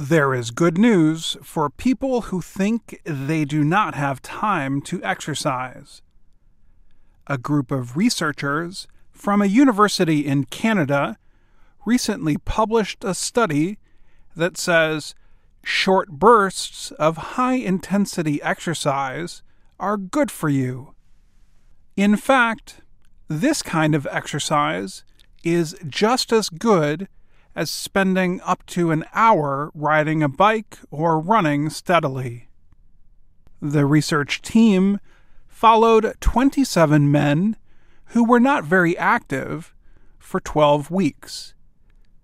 There is good news for people who think they do not have time to exercise. A group of researchers from a university in Canada recently published a study that says short bursts of high intensity exercise are good for you. In fact, this kind of exercise is just as good as spending up to an hour riding a bike or running steadily. The research team followed 27 men who were not very active for 12 weeks.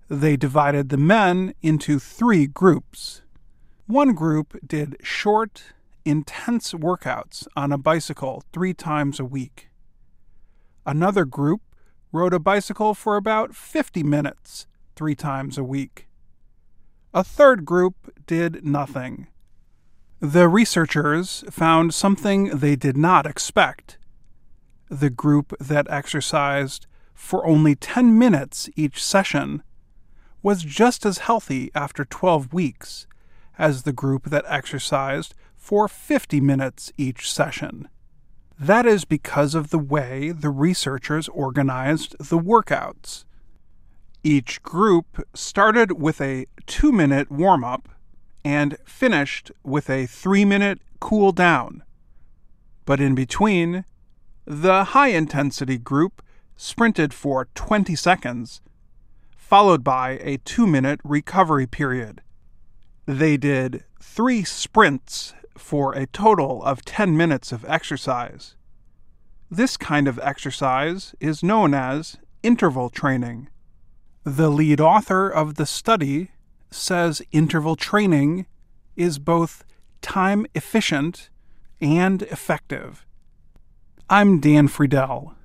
They divided the men into three groups. One group did short, intense workouts on a bicycle three times a week. Another group rode a bicycle for about 50 minutes three times a week. A third group did nothing. The researchers found something they did not expect. The group that exercised for only 10 minutes each session was just as healthy after 12 weeks as the group that exercised for 50 minutes each session. That is because of the way the researchers organized the workouts. Each group started with a two minute warm up and finished with a three minute cool down. But in between, the high intensity group sprinted for 20 seconds, followed by a two minute recovery period. They did three sprints for a total of 10 minutes of exercise. This kind of exercise is known as interval training. The lead author of the study says interval training is both time efficient and effective. I'm Dan Friedell.